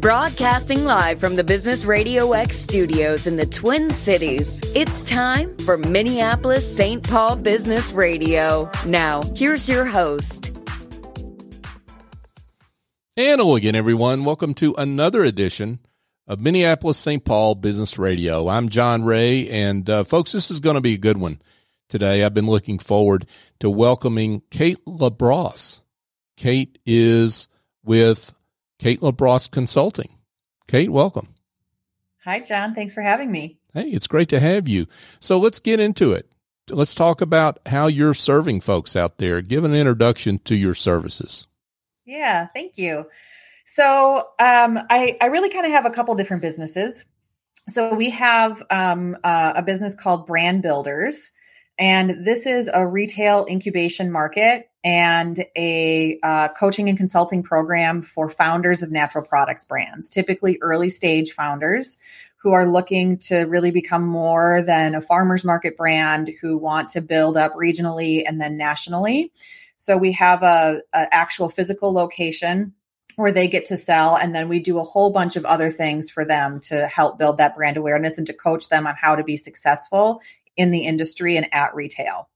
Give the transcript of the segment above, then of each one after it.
Broadcasting live from the Business Radio X studios in the Twin Cities, it's time for Minneapolis St. Paul Business Radio. Now, here's your host. And hello again, everyone. Welcome to another edition of Minneapolis St. Paul Business Radio. I'm John Ray, and uh, folks, this is going to be a good one today. I've been looking forward to welcoming Kate LaBrosse. Kate is with Kate LaBrosse Consulting. Kate, welcome. Hi, John. Thanks for having me. Hey, it's great to have you. So let's get into it. Let's talk about how you're serving folks out there. Give an introduction to your services. Yeah, thank you. So um, I, I really kind of have a couple different businesses. So we have um, uh, a business called Brand Builders, and this is a retail incubation market and a uh, coaching and consulting program for founders of natural products brands, typically early stage founders who are looking to really become more than a farmer's market brand, who want to build up regionally and then nationally. So we have a, a actual physical location where they get to sell and then we do a whole bunch of other things for them to help build that brand awareness and to coach them on how to be successful in the industry and at retail.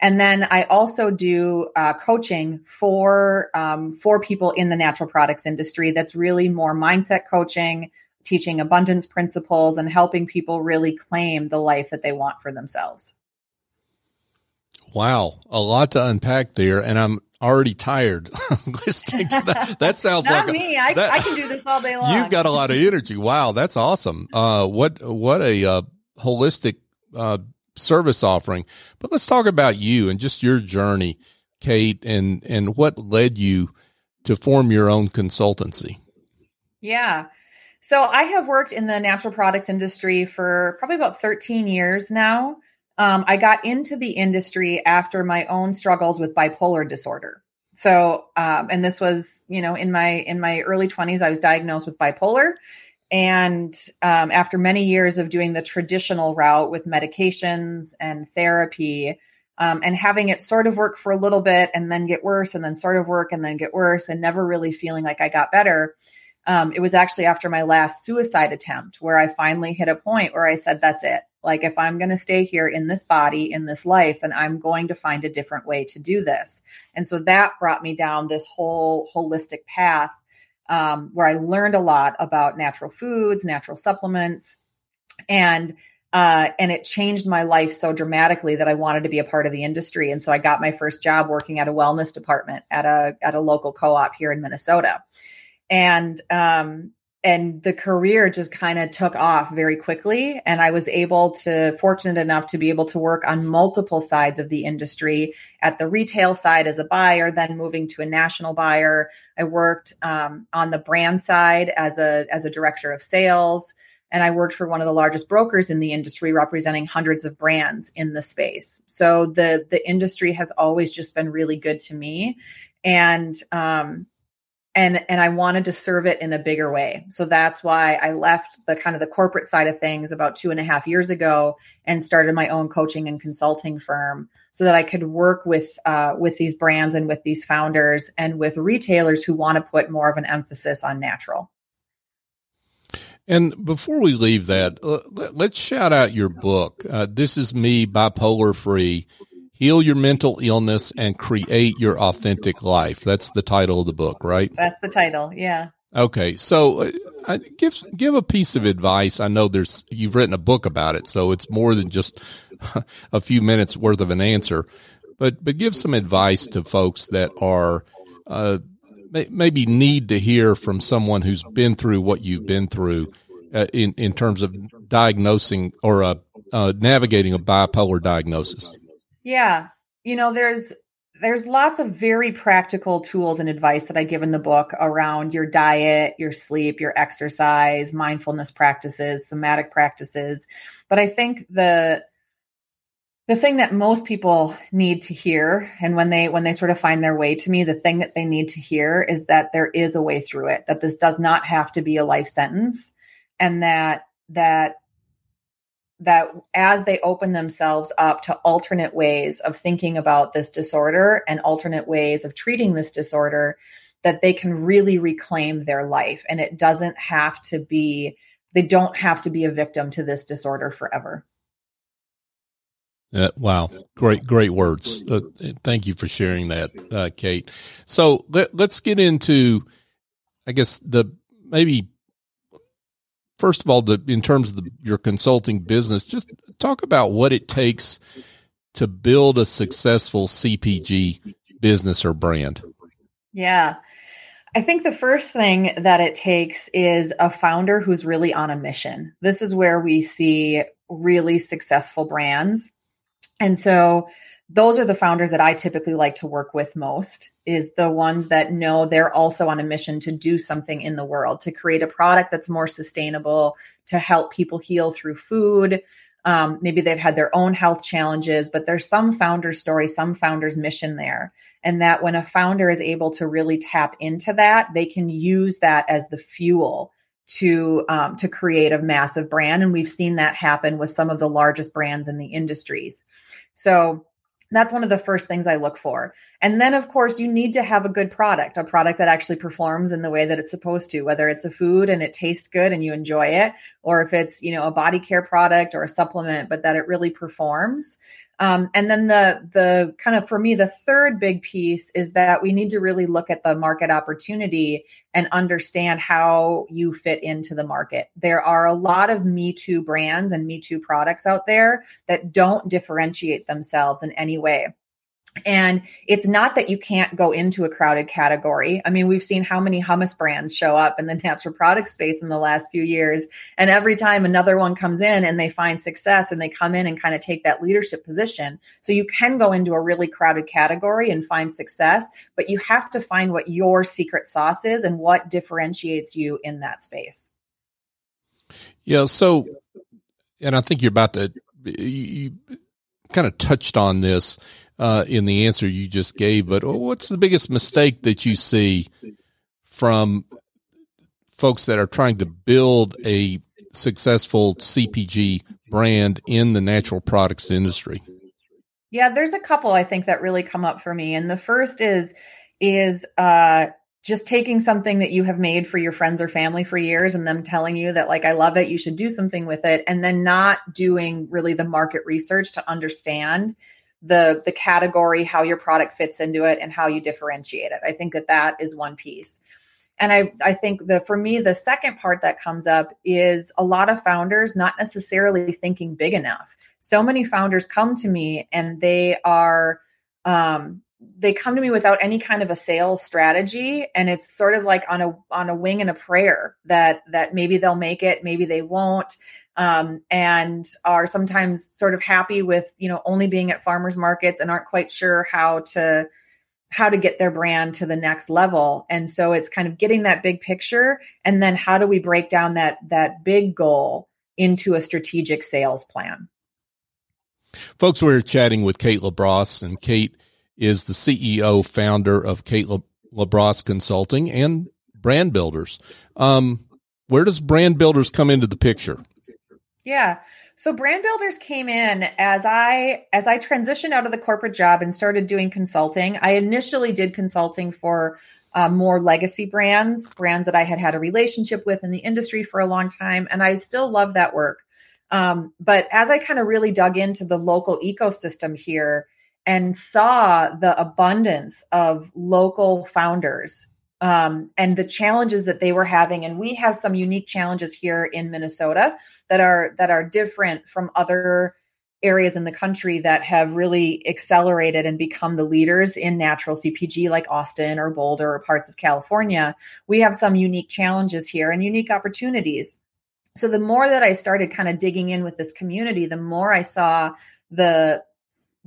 And then I also do uh, coaching for um, for people in the natural products industry. That's really more mindset coaching, teaching abundance principles, and helping people really claim the life that they want for themselves. Wow, a lot to unpack there, and I'm already tired listening to that. That sounds Not like me. I, that, I can do this all day long. You've got a lot of energy. Wow, that's awesome. Uh, what what a uh, holistic uh, service offering. But let's talk about you and just your journey, Kate, and and what led you to form your own consultancy. Yeah. So I have worked in the natural products industry for probably about 13 years now. Um, I got into the industry after my own struggles with bipolar disorder. So, um, and this was, you know, in my in my early 20s, I was diagnosed with bipolar, and um, after many years of doing the traditional route with medications and therapy, um, and having it sort of work for a little bit and then get worse, and then sort of work and then get worse, and never really feeling like I got better. Um, it was actually after my last suicide attempt where I finally hit a point where I said, That's it. Like, if I'm going to stay here in this body, in this life, then I'm going to find a different way to do this. And so that brought me down this whole holistic path um, where I learned a lot about natural foods, natural supplements, and uh, and it changed my life so dramatically that I wanted to be a part of the industry. And so I got my first job working at a wellness department at a at a local co-op here in Minnesota, and um, and the career just kind of took off very quickly and i was able to fortunate enough to be able to work on multiple sides of the industry at the retail side as a buyer then moving to a national buyer. I worked um, on the brand side as a as a director of sales and i worked for one of the largest brokers in the industry representing hundreds of brands in the space. So the the industry has always just been really good to me. And um, and and I wanted to serve it in a bigger way. So that's why I left the kind of the corporate side of things about two and a half years ago and started my own coaching and consulting firm so that I could work with uh, with these brands and with these founders and with retailers who want to put more of an emphasis on natural. And before we leave that, uh, let's shout out your book. Uh, this is me, bipolar free Heal Your Mental Illness and Create Your Authentic Life. That's the title of the book, right? That's the title. Yeah. Okay. So uh, give give a piece of advice. I know there's you've written a book about it, so it's more than just a few minutes worth of an answer. But but give some advice to folks that are uh, maybe need to hear from someone who's been through what you've been through uh, in in terms of diagnosing or uh, uh navigating a bipolar diagnosis. Yeah. You know, there's there's lots of very practical tools and advice that I give in the book around your diet, your sleep, your exercise, mindfulness practices, somatic practices. But I think the the thing that most people need to hear and when they when they sort of find their way to me the thing that they need to hear is that there is a way through it that this does not have to be a life sentence and that that that as they open themselves up to alternate ways of thinking about this disorder and alternate ways of treating this disorder, that they can really reclaim their life and it doesn't have to be they don't have to be a victim to this disorder forever. Uh, wow, great, great words. Uh, thank you for sharing that, uh, Kate. So let, let's get into, I guess the maybe first of all, the in terms of the, your consulting business, just talk about what it takes to build a successful CPG business or brand. Yeah. I think the first thing that it takes is a founder who's really on a mission. This is where we see really successful brands. And so those are the founders that I typically like to work with most is the ones that know they're also on a mission to do something in the world, to create a product that's more sustainable, to help people heal through food. Um, maybe they've had their own health challenges, but there's some founder story, some founder's mission there. And that when a founder is able to really tap into that, they can use that as the fuel to um, to create a massive brand. And we've seen that happen with some of the largest brands in the industries. So that's one of the first things I look for. And then, of course, you need to have a good product, a product that actually performs in the way that it's supposed to, whether it's a food and it tastes good and you enjoy it, or if it's, you know, a body care product or a supplement, but that it really performs. Um, and then the the kind of for me the third big piece is that we need to really look at the market opportunity and understand how you fit into the market. There are a lot of Me Too brands and Me Too products out there that don't differentiate themselves in any way. And it's not that you can't go into a crowded category. I mean, we've seen how many hummus brands show up in the natural product space in the last few years. And every time another one comes in and they find success and they come in and kind of take that leadership position. So you can go into a really crowded category and find success, but you have to find what your secret sauce is and what differentiates you in that space. Yeah. So, and I think you're about to, you, kind of touched on this uh, in the answer you just gave, but what's the biggest mistake that you see from folks that are trying to build a successful CPG brand in the natural products industry? Yeah, there's a couple I think that really come up for me, and the first is is uh, just taking something that you have made for your friends or family for years and them telling you that like I love it, you should do something with it and then not doing really the market research to understand the the category, how your product fits into it and how you differentiate it. I think that that is one piece. And I I think the for me the second part that comes up is a lot of founders not necessarily thinking big enough. So many founders come to me and they are um they come to me without any kind of a sales strategy and it's sort of like on a on a wing and a prayer that that maybe they'll make it maybe they won't um, and are sometimes sort of happy with you know only being at farmers markets and aren't quite sure how to how to get their brand to the next level. And so it's kind of getting that big picture and then how do we break down that that big goal into a strategic sales plan? Folks we're chatting with kate labrosse and kate is the CEO founder of Kate LaBrosse Consulting and Brand Builders. Um, where does Brand Builders come into the picture? Yeah. So Brand Builders came in as I as I transitioned out of the corporate job and started doing consulting. I initially did consulting for uh, more legacy brands, brands that I had had a relationship with in the industry for a long time, and I still love that work. Um, but as I kind of really dug into the local ecosystem here, and saw the abundance of local founders um, and the challenges that they were having. And we have some unique challenges here in minnesota that are that are different from other areas in the country that have really accelerated and become the leaders in natural cpg like austin or boulder or parts of california. We have some unique challenges here and unique opportunities. So the more that i started kind of digging in with this community the more i saw the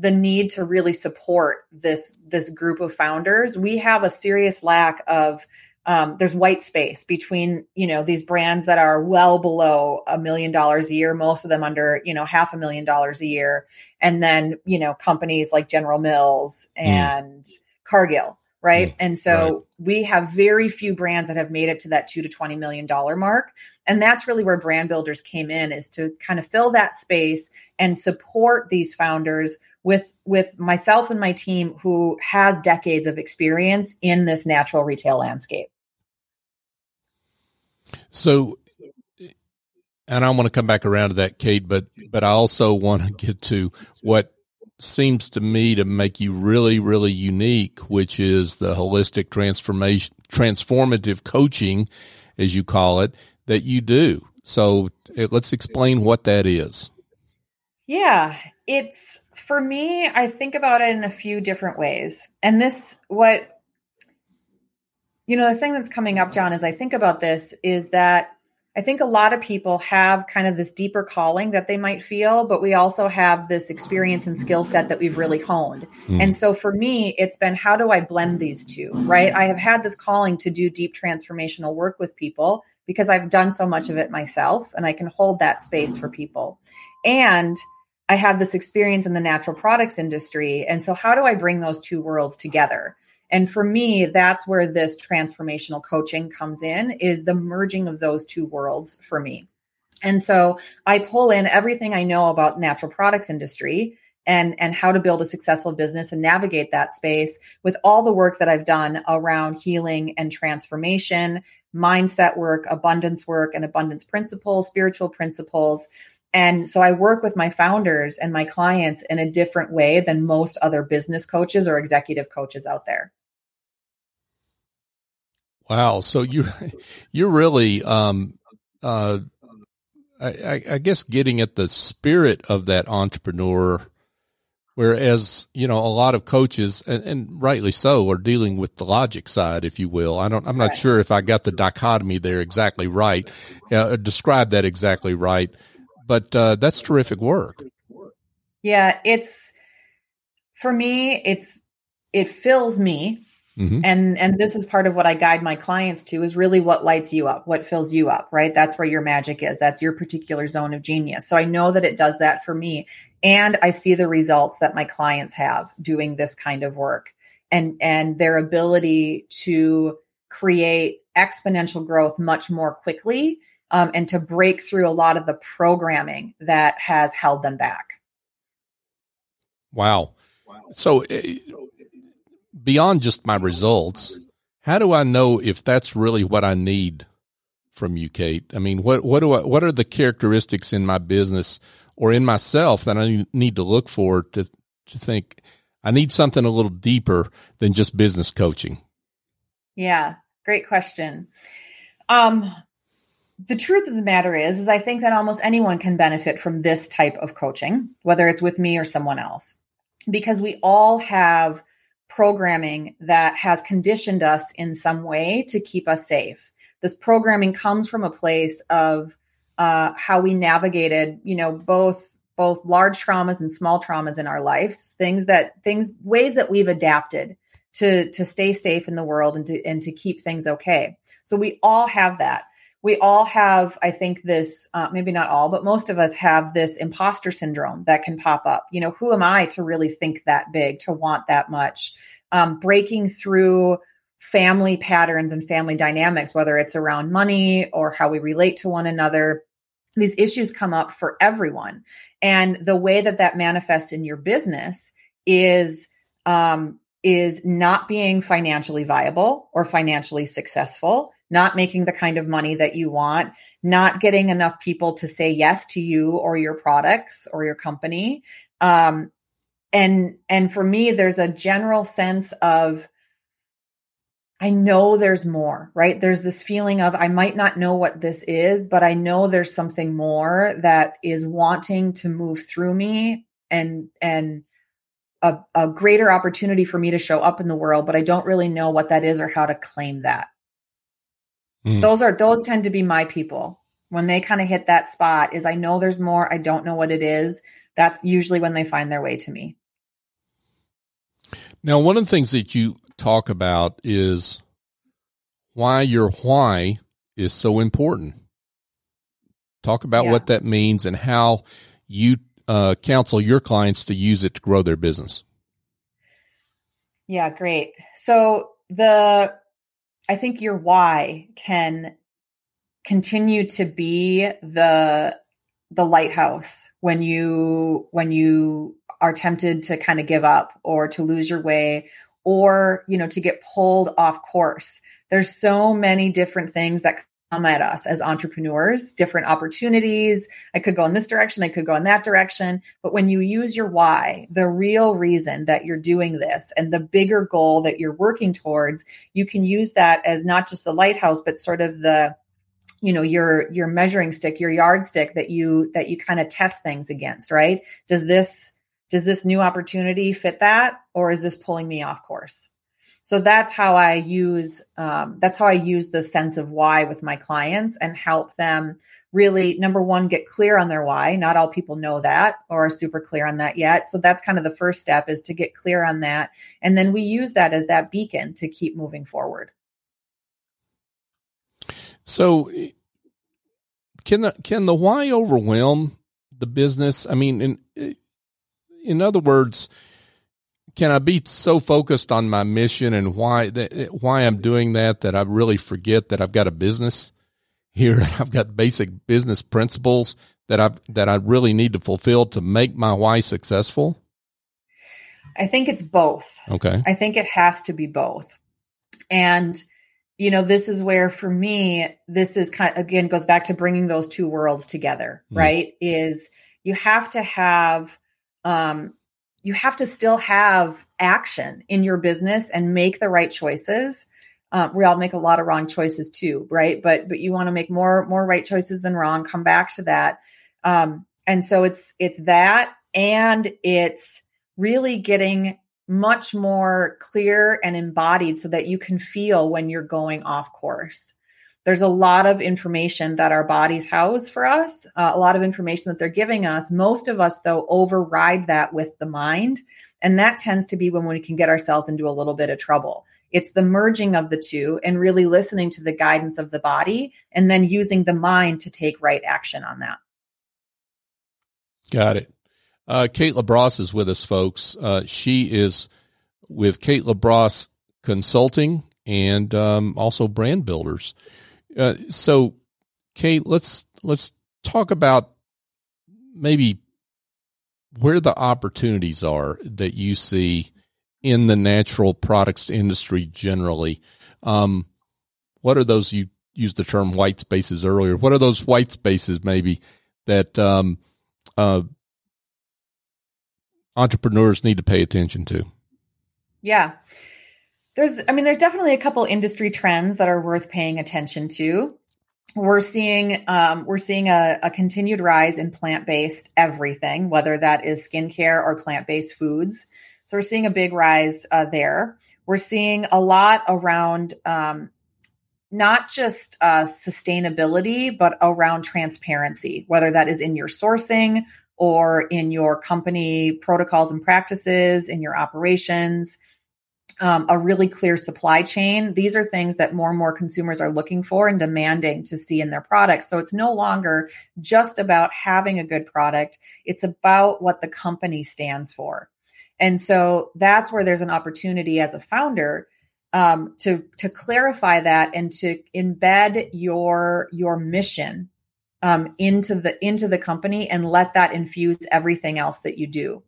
the need to really support this this group of founders we have a serious lack of um, there's white space between you know these brands that are well below a million dollars a year most of them under you know half a million dollars a year and then you know companies like general mills mm. and mm. cargill right mm. and so right. we have very few brands that have made it to that two to 20 million dollar mark and that's really where brand builders came in is to kind of fill that space and support these founders with with myself and my team who has decades of experience in this natural retail landscape. So and I want to come back around to that Kate, but but I also want to get to what seems to me to make you really really unique, which is the holistic transformation transformative coaching as you call it that you do. So eh, let's explain what that is. Yeah, it's for me, I think about it in a few different ways. And this, what, you know, the thing that's coming up, John, as I think about this is that I think a lot of people have kind of this deeper calling that they might feel, but we also have this experience and skill set that we've really honed. Mm. And so for me, it's been how do I blend these two, right? I have had this calling to do deep transformational work with people because I've done so much of it myself and I can hold that space for people. And I have this experience in the natural products industry. And so, how do I bring those two worlds together? And for me, that's where this transformational coaching comes in is the merging of those two worlds for me. And so I pull in everything I know about natural products industry and and how to build a successful business and navigate that space with all the work that I've done around healing and transformation, mindset work, abundance work and abundance principles, spiritual principles and so I work with my founders and my clients in a different way than most other business coaches or executive coaches out there. Wow. So you you're really um uh I, I guess getting at the spirit of that entrepreneur whereas you know a lot of coaches and, and, rightly so are dealing with the logic side if you will i don't i'm not right. sure if i got the dichotomy there exactly right uh, describe that exactly right but uh, that's terrific work. Yeah, it's for me. It's it fills me, mm-hmm. and and this is part of what I guide my clients to is really what lights you up, what fills you up. Right, that's where your magic is. That's your particular zone of genius. So I know that it does that for me, and I see the results that my clients have doing this kind of work, and and their ability to create exponential growth much more quickly um, and to break through a lot of the programming that has held them back. Wow. So, uh, beyond just my results, how do I know if that's really what I need from you, Kate? I mean, what what do I what are the characteristics in my business or in myself that I need to look for to to think I need something a little deeper than just business coaching? Yeah, great question. Um, the truth of the matter is is i think that almost anyone can benefit from this type of coaching whether it's with me or someone else because we all have programming that has conditioned us in some way to keep us safe. This programming comes from a place of uh, how we navigated you know both both large traumas and small traumas in our lives things that things ways that we've adapted to to stay safe in the world and to and to keep things okay. So we all have that we all have, I think, this, uh, maybe not all, but most of us have this imposter syndrome that can pop up. You know, who am I to really think that big, to want that much? Um, breaking through family patterns and family dynamics, whether it's around money or how we relate to one another. These issues come up for everyone. And the way that that manifests in your business is um, is not being financially viable or financially successful, not making the kind of money that you want, not getting enough people to say yes to you or your products or your company. Um, and and for me, there's a general sense of I know there's more, right? There's this feeling of I might not know what this is, but I know there's something more that is wanting to move through me and and a, a greater opportunity for me to show up in the world, but I don't really know what that is or how to claim that. Mm. Those are those tend to be my people. When they kind of hit that spot is I know there's more, I don't know what it is. That's usually when they find their way to me. Now, one of the things that you talk about is why your why is so important. Talk about yeah. what that means and how you uh, counsel your clients to use it to grow their business? Yeah, great. So the I think your why can continue to be the the lighthouse when you when you are tempted to kind of give up or to lose your way or, you know, to get pulled off course. There's so many different things that at us as entrepreneurs, different opportunities. I could go in this direction, I could go in that direction. But when you use your why, the real reason that you're doing this and the bigger goal that you're working towards, you can use that as not just the lighthouse, but sort of the you know your your measuring stick your yardstick that you that you kind of test things against right does this does this new opportunity fit that or is this pulling me off course so that's how i use um, that's how i use the sense of why with my clients and help them really number one get clear on their why. Not all people know that or are super clear on that yet. So that's kind of the first step is to get clear on that. And then we use that as that beacon to keep moving forward. So can the can the why overwhelm the business? I mean, in in other words, can I be so focused on my mission and why that why I'm doing that that I really forget that I've got a business here? I've got basic business principles that I that I really need to fulfill to make my why successful. I think it's both. Okay. I think it has to be both. And you know, this is where for me, this is kind of, again goes back to bringing those two worlds together, mm. right? Is you have to have, um, you have to still have action in your business and make the right choices. Um, we all make a lot of wrong choices too, right? But but you want to make more more right choices than wrong. Come back to that. Um, and so it's it's that, and it's really getting much more clear and embodied so that you can feel when you're going off course. There's a lot of information that our bodies house for us, uh, a lot of information that they're giving us. Most of us, though, override that with the mind. And that tends to be when we can get ourselves into a little bit of trouble. It's the merging of the two and really listening to the guidance of the body and then using the mind to take right action on that. Got it. Uh, Kate LaBrosse is with us, folks. Uh, she is with Kate LaBrosse Consulting and um, also Brand Builders. Uh, so, Kate, let's let's talk about maybe where the opportunities are that you see in the natural products industry generally. Um, what are those? You used the term white spaces earlier. What are those white spaces maybe that um, uh, entrepreneurs need to pay attention to? Yeah. There's, I mean, there's definitely a couple industry trends that are worth paying attention to. We're seeing, um, we're seeing a, a continued rise in plant-based everything, whether that is skincare or plant-based foods. So we're seeing a big rise uh, there. We're seeing a lot around um, not just uh, sustainability, but around transparency, whether that is in your sourcing or in your company protocols and practices, in your operations, um, a really clear supply chain. These are things that more and more consumers are looking for and demanding to see in their products. So it's no longer just about having a good product, it's about what the company stands for. And so that's where there's an opportunity as a founder um, to to clarify that and to embed your your mission um, into the into the company and let that infuse everything else that you do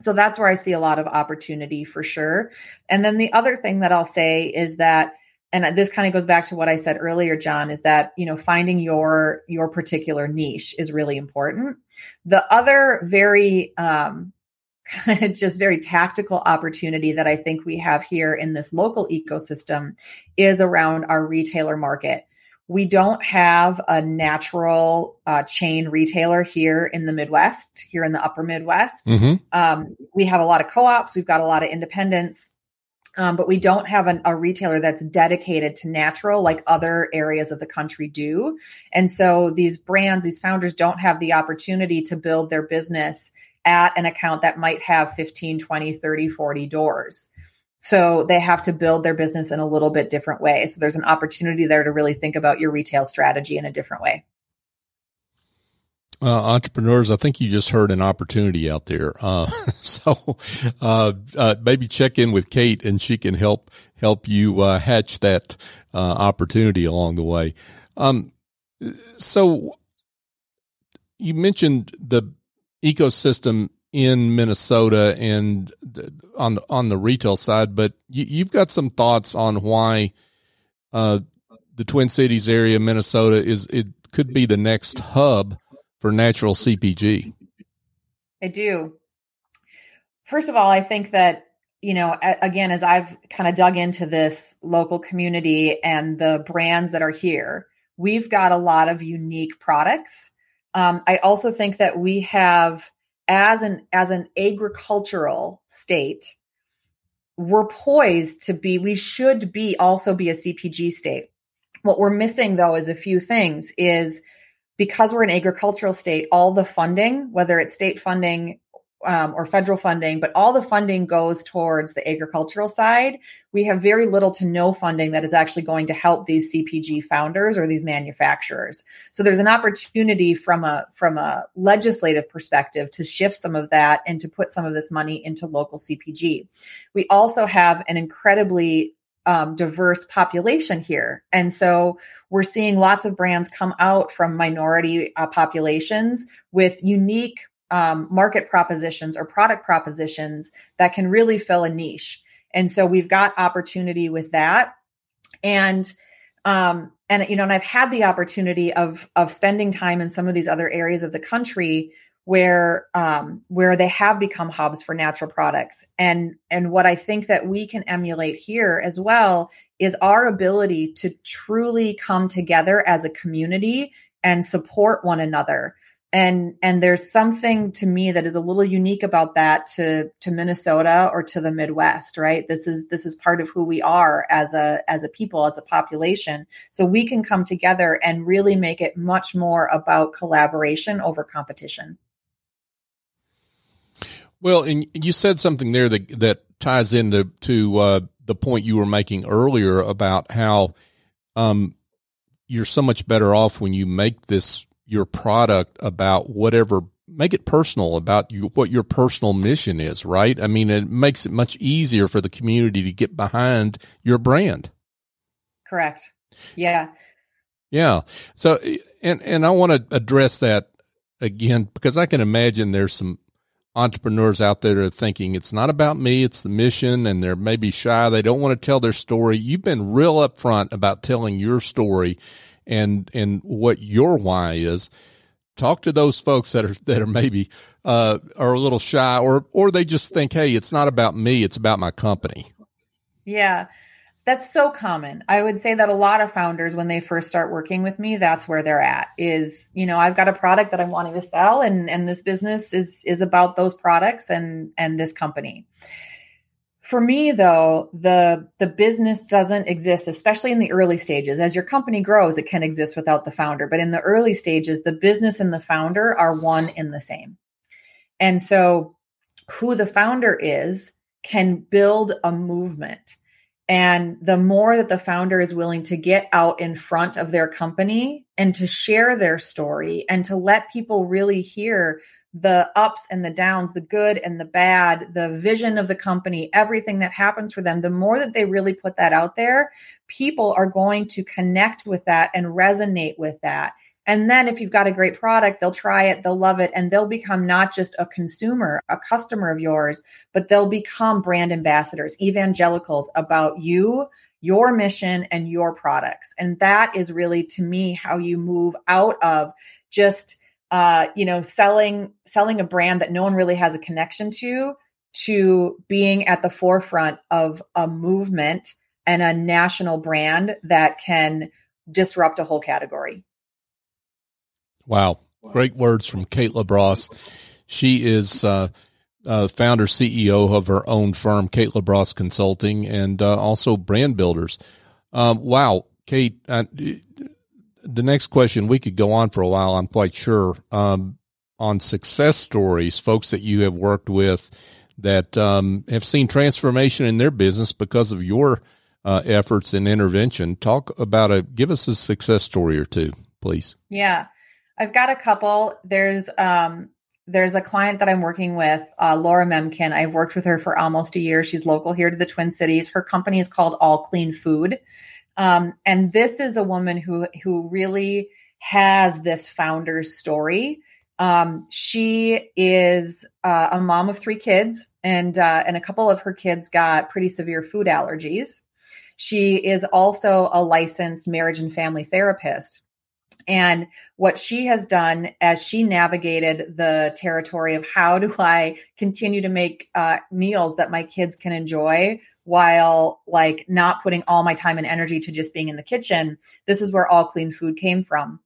so that's where i see a lot of opportunity for sure. And then the other thing that i'll say is that and this kind of goes back to what i said earlier john is that you know finding your your particular niche is really important. The other very um, just very tactical opportunity that i think we have here in this local ecosystem is around our retailer market we don't have a natural uh, chain retailer here in the Midwest, here in the upper Midwest. Mm-hmm. Um, we have a lot of co ops, we've got a lot of independents, um, but we don't have an, a retailer that's dedicated to natural like other areas of the country do. And so these brands, these founders don't have the opportunity to build their business at an account that might have 15, 20, 30, 40 doors. So they have to build their business in a little bit different way. So there's an opportunity there to really think about your retail strategy in a different way. Uh, entrepreneurs, I think you just heard an opportunity out there. Uh, so, uh, uh, maybe check in with Kate and she can help, help you, uh, hatch that, uh, opportunity along the way. Um, so you mentioned the ecosystem in Minnesota and on the on the retail side, but you, have got some thoughts on why uh, the Twin Cities area, Minnesota, is it could be the next hub for natural CPG. I do. First of all, I think that you know, again, as I've kind of dug into this local community and the brands that are here, we've got a lot of unique products. Um, I also think that we have, as an as an agricultural state, we're poised to be. We should be also be a CPG state. What we're missing though is a few things. Is because we're an agricultural state, all the funding, whether it's state funding um, or federal funding, but all the funding goes towards the agricultural side. We have very little to no funding that is actually going to help these CPG founders or these manufacturers. So there's an opportunity from a from a legislative perspective to shift some of that and to put some of this money into local CPG. We also have an incredibly um, diverse population here, and so we're seeing lots of brands come out from minority uh, populations with unique um, market propositions or product propositions that can really fill a niche. And so we've got opportunity with that. And um, and you know, and I've had the opportunity of of spending time in some of these other areas of the country where um, where they have become hubs for natural products. And and what I think that we can emulate here as well is our ability to truly come together as a community and support one another and and there's something to me that is a little unique about that to to Minnesota or to the Midwest right? This is this is part of who we are as a as a people as a population. So we can come together and really make it much more about collaboration over competition. Well and you said something there that that ties into to uh, the point you were making earlier about how um, you're so much better off when you make this your product about whatever make it personal about you, what your personal mission is, right? I mean, it makes it much easier for the community to get behind your brand. Correct. Yeah. Yeah. So, and, and I want to address that again because I can imagine there's some entrepreneurs out there are thinking it's not about me, it's the mission, and they're maybe shy. They don't want to tell their story. You've been real upfront about telling your story and and what your why is talk to those folks that are that are maybe uh, are a little shy or or they just think hey it's not about me it's about my company. Yeah. That's so common. I would say that a lot of founders when they first start working with me that's where they're at is you know i've got a product that i'm wanting to sell and and this business is is about those products and and this company for me though, the the business doesn't exist, especially in the early stages. As your company grows, it can exist without the founder, but in the early stages, the business and the founder are one in the same. And so who the founder is can build a movement. And the more that the founder is willing to get out in front of their company and to share their story and to let people really hear the ups and the downs, the good and the bad, the vision of the company, everything that happens for them, the more that they really put that out there, people are going to connect with that and resonate with that. And then if you've got a great product, they'll try it, they'll love it, and they'll become not just a consumer, a customer of yours, but they'll become brand ambassadors, evangelicals about you, your mission, and your products. And that is really, to me, how you move out of just uh, you know, selling selling a brand that no one really has a connection to to being at the forefront of a movement and a national brand that can disrupt a whole category. Wow. Great words from Kate LaBrosse. She is uh, uh, founder, CEO of her own firm, Kate LaBrosse Consulting, and uh, also brand builders. Um, wow, Kate, uh, the next question we could go on for a while. I'm quite sure um, on success stories, folks that you have worked with that um, have seen transformation in their business because of your uh, efforts and intervention. Talk about a give us a success story or two, please. Yeah, I've got a couple. There's um, there's a client that I'm working with, uh, Laura Memkin. I've worked with her for almost a year. She's local here to the Twin Cities. Her company is called All Clean Food. Um, and this is a woman who who really has this founder's story Um, she is uh, a mom of three kids, and uh, and a couple of her kids got pretty severe food allergies. She is also a licensed marriage and family therapist. And what she has done as she navigated the territory of how do I continue to make uh, meals that my kids can enjoy while like not putting all my time and energy to just being in the kitchen, this is where all clean food came from.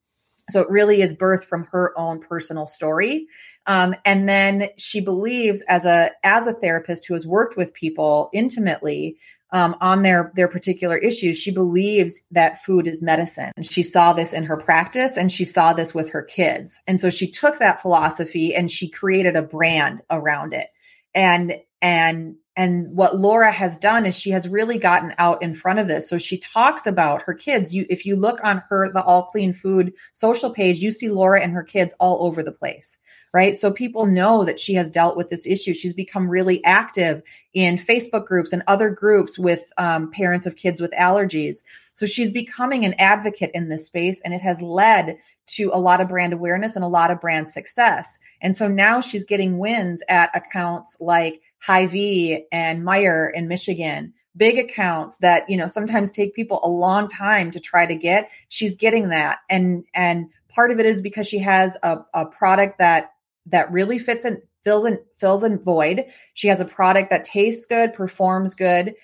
So it really is birthed from her own personal story. Um, and then she believes as a as a therapist who has worked with people intimately um, on their their particular issues, she believes that food is medicine. She saw this in her practice, and she saw this with her kids. And so she took that philosophy and she created a brand around it. And and and what Laura has done is she has really gotten out in front of this. So she talks about her kids. You, if you look on her, the All Clean Food social page, you see Laura and her kids all over the place right? So people know that she has dealt with this issue. She's become really active in Facebook groups and other groups with um, parents of kids with allergies. So she's becoming an advocate in this space, and it has led to a lot of brand awareness and a lot of brand success. And so now she's getting wins at accounts like Hy-Vee and Meijer in Michigan, big accounts that, you know, sometimes take people a long time to try to get. She's getting that. And, and part of it is because she has a, a product that, that really fits and fills in, fills in void. She has a product that tastes good, performs good.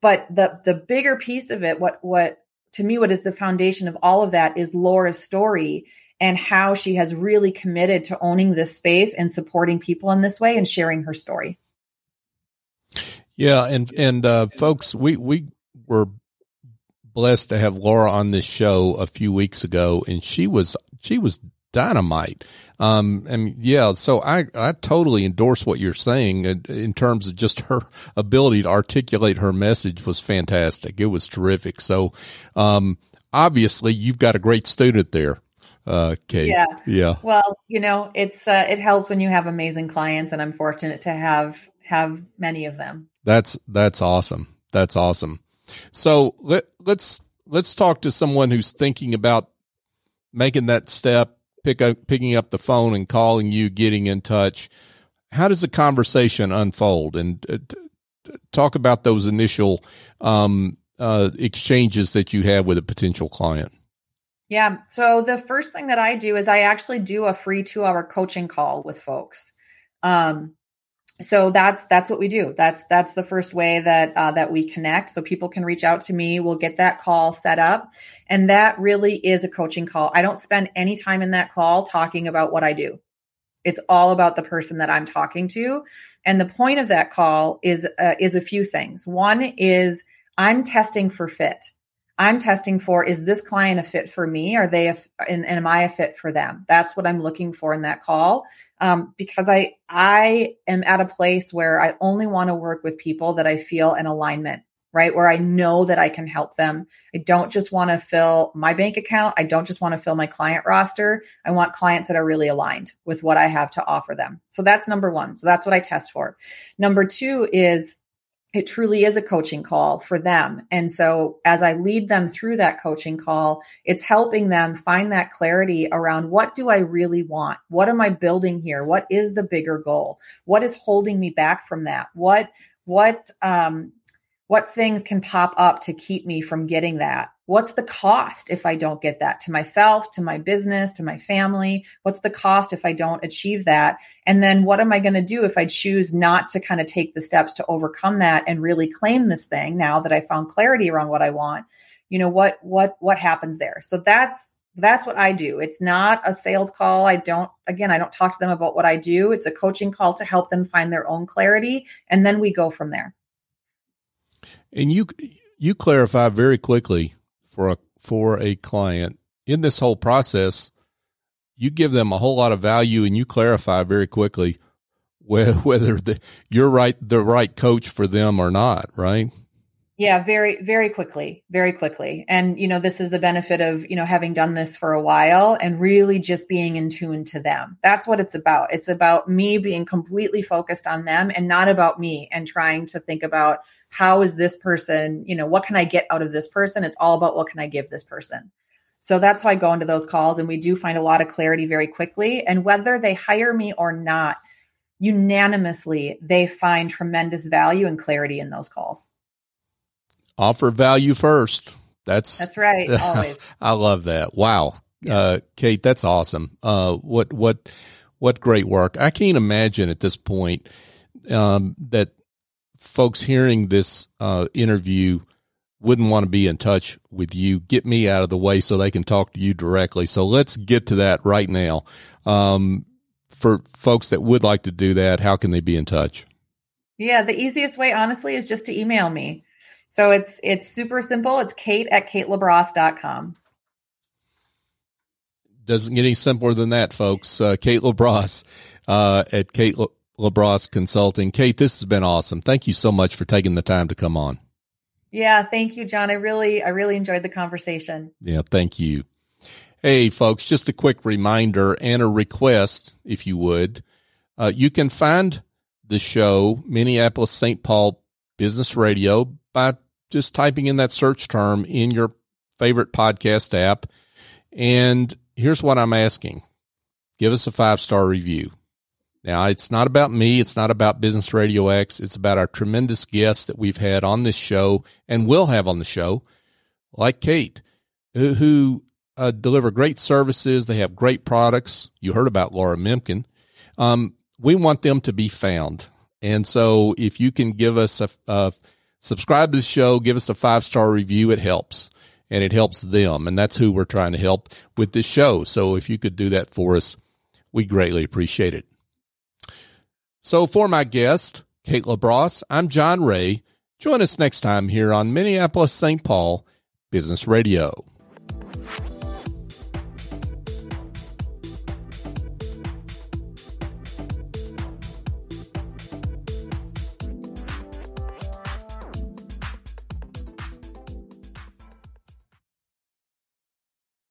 But the, the bigger piece of it, what, what, to me, what is the foundation of all of that is Laura's story and how she has really committed to owning this space and supporting people in this way and sharing her story. Yeah, and and uh, folks, we we were blessed to have Laura on this show a few weeks ago, and she was she was dynamite. Um, and yeah, so I I totally endorse what you're saying in, in terms of just her ability to articulate her message was fantastic. It was terrific. So, um, obviously you've got a great student there. Uh, Kate. Yeah. Yeah. Well, you know, it's, uh, it helps when you have amazing clients and I'm fortunate to have, have many of them. That's that's awesome. That's awesome. So let let's let's talk to someone who's thinking about making that step, pick up picking up the phone and calling you, getting in touch. How does the conversation unfold? And uh, talk about those initial um, uh, exchanges that you have with a potential client. Yeah. So the first thing that I do is I actually do a free two hour coaching call with folks. Um, so that's that's what we do. That's that's the first way that uh, that we connect. So people can reach out to me. We'll get that call set up. And that really is a coaching call. I don't spend any time in that call talking about what i do. It's all about the person that i'm talking to. And the point of that call is uh, is a few things. One is i'm testing for fit i'm testing for is this client a fit for me are they a, and, and am i a fit for them that's what i'm looking for in that call um, because I I am at a place where I only want to work with people that I feel an alignment, right? Where I know that I can help them. I don't just want to fill my bank account. I don't just want to fill my client roster. I want clients that are really aligned with what I have to offer them. So that's number one. So that's what I test for. Number two is it truly is a coaching call for them. And so as I lead them through that coaching call, it's helping them find that clarity around what do I really want? What am I building here? What is the bigger goal? What is holding me back from that? What, what, um, what things can pop up to keep me from getting that? What's the cost if I don't get that to myself, to my business, to my family? What's the cost if I don't achieve that? And then what am I going to do if I choose not to kind of take the steps to overcome that and really claim this thing now that I found clarity around what I want? You know, what what what happens there? So that's that's what I do. It's not a sales call. I don't, again, I don't talk to them about what I do. It's a coaching call to help them find their own clarity. And then we go from there. And you you clarify very quickly for a for a client in this whole process. You give them a whole lot of value, and you clarify very quickly whether the, you're right the right coach for them or not. Right? Yeah, very, very quickly, very quickly. And, you know, this is the benefit of, you know, having done this for a while and really just being in tune to them. That's what it's about. It's about me being completely focused on them and not about me and trying to think about how is this person, you know, what can I get out of this person? It's all about what can I give this person. So that's why I go into those calls and we do find a lot of clarity very quickly. And whether they hire me or not, unanimously, they find tremendous value and clarity in those calls. Offer value first. That's that's right. Always. I love that. Wow. Yeah. Uh, Kate, that's awesome. Uh, what, what, what great work. I can't imagine at this point, um, that folks hearing this, uh, interview wouldn't want to be in touch with you. Get me out of the way so they can talk to you directly. So let's get to that right now. Um, for folks that would like to do that, how can they be in touch? Yeah, the easiest way, honestly, is just to email me. So it's it's super simple. It's Kate at KateLabrosse.com. Doesn't get any simpler than that, folks. Uh, Kate LaBrosse uh, at Kate LaBrosse Consulting. Kate, this has been awesome. Thank you so much for taking the time to come on. Yeah, thank you, John. I really, I really enjoyed the conversation. Yeah, thank you. Hey, folks, just a quick reminder and a request, if you would. Uh, you can find the show, Minneapolis St. Paul Business Radio, by just typing in that search term in your favorite podcast app. And here's what I'm asking give us a five star review. Now, it's not about me. It's not about Business Radio X. It's about our tremendous guests that we've had on this show and will have on the show, like Kate, who uh, deliver great services. They have great products. You heard about Laura Mimkin. Um, we want them to be found. And so if you can give us a, a subscribe to the show, give us a five star review, it helps and it helps them. And that's who we're trying to help with this show. So if you could do that for us, we greatly appreciate it. So for my guest, Kate LaBrosse, I'm John Ray. Join us next time here on Minneapolis St. Paul Business Radio.